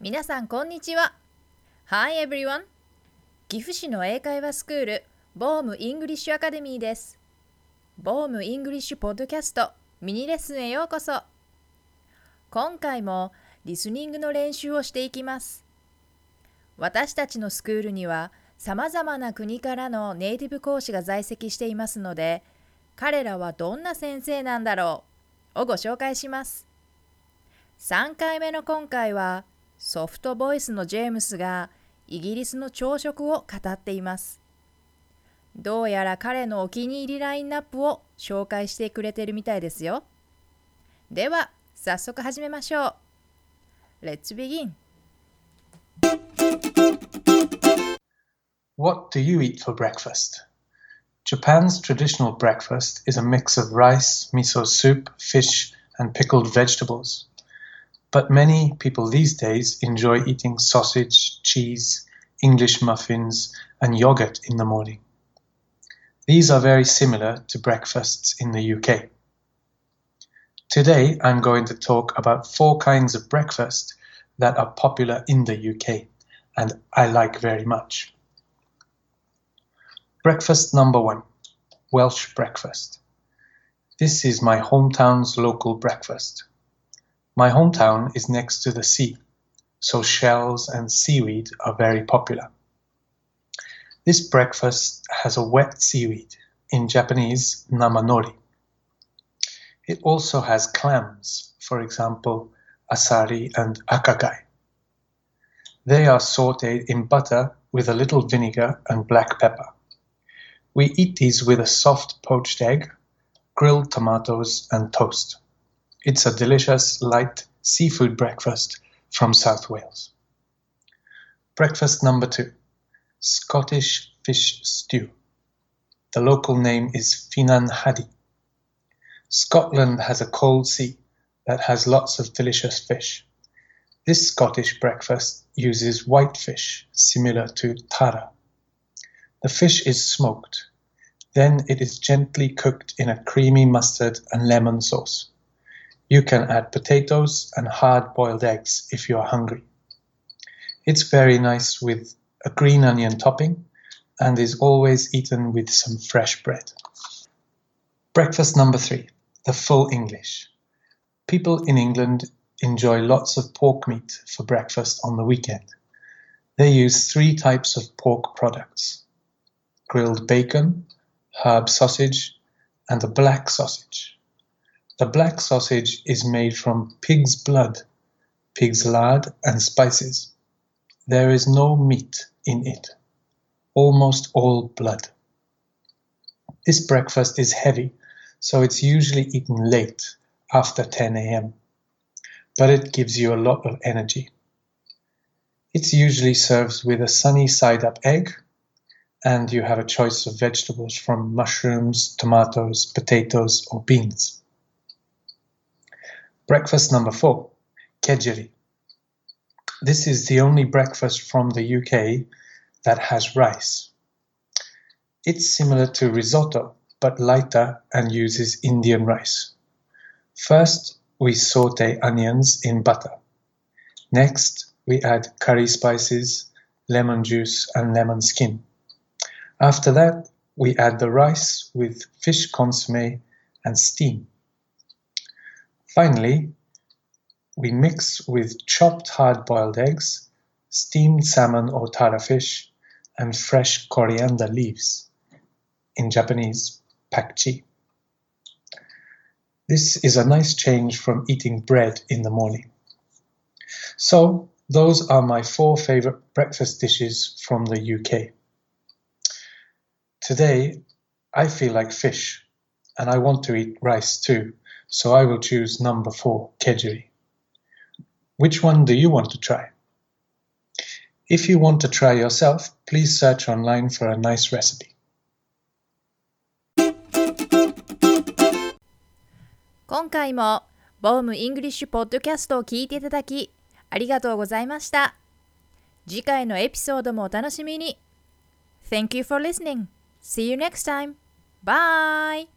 皆さんこんにちは。Hi everyone. 岐阜市の英会話スクールボームイングリッシュアカデミーです。ボームイングリッシュポッドキャストミニレッスンへようこそ。今回もリスニングの練習をしていきます。私たちのスクールにはさまざまな国からのネイティブ講師が在籍していますので彼らはどんな先生なんだろうをご紹介します。3回目の今回はソフトボイスのジェームスがイギリスの朝食を語っていますどうやら彼のお気に入りラインナップを紹介してくれてるみたいですよでは早速始めましょう Let's begin What do you eat for breakfast? Japan's traditional breakfast is a mix of rice, miso soup, fish, and pickled vegetables. But many people these days enjoy eating sausage, cheese, English muffins, and yogurt in the morning. These are very similar to breakfasts in the UK. Today I'm going to talk about four kinds of breakfast that are popular in the UK and I like very much. Breakfast number one Welsh breakfast. This is my hometown's local breakfast. My hometown is next to the sea, so shells and seaweed are very popular. This breakfast has a wet seaweed, in Japanese, namanori. It also has clams, for example, asari and akagai. They are sauteed in butter with a little vinegar and black pepper. We eat these with a soft poached egg, grilled tomatoes, and toast. It's a delicious, light seafood breakfast from South Wales. Breakfast number two Scottish fish stew. The local name is Finnan Haddie. Scotland has a cold sea that has lots of delicious fish. This Scottish breakfast uses white fish, similar to tara. The fish is smoked. Then it is gently cooked in a creamy mustard and lemon sauce. You can add potatoes and hard boiled eggs if you are hungry. It's very nice with a green onion topping and is always eaten with some fresh bread. Breakfast number three the full English. People in England enjoy lots of pork meat for breakfast on the weekend. They use three types of pork products grilled bacon, herb sausage, and a black sausage. The black sausage is made from pig's blood, pig's lard, and spices. There is no meat in it, almost all blood. This breakfast is heavy, so it's usually eaten late, after 10 a.m but it gives you a lot of energy. It's usually served with a sunny side up egg, and you have a choice of vegetables from mushrooms, tomatoes, potatoes, or beans. Breakfast number four kedgeree. This is the only breakfast from the UK that has rice. It's similar to risotto but lighter and uses Indian rice. First, we saute onions in butter. Next, we add curry spices, lemon juice, and lemon skin. After that, we add the rice with fish consomme and steam. Finally, we mix with chopped hard boiled eggs, steamed salmon or tara fish, and fresh coriander leaves. In Japanese, pakchi. This is a nice change from eating bread in the morning. So, those are my four favorite breakfast dishes from the UK. Today, I feel like fish and I want to eat rice too, so I will choose number four, kedgeree. Which one do you want to try? If you want to try yourself, please search online for a nice recipe. 今回もボームイングリッシュポッドキャストを聞いていただきありがとうございました。次回のエピソードもお楽しみに。Thank you for listening. See you next time. Bye!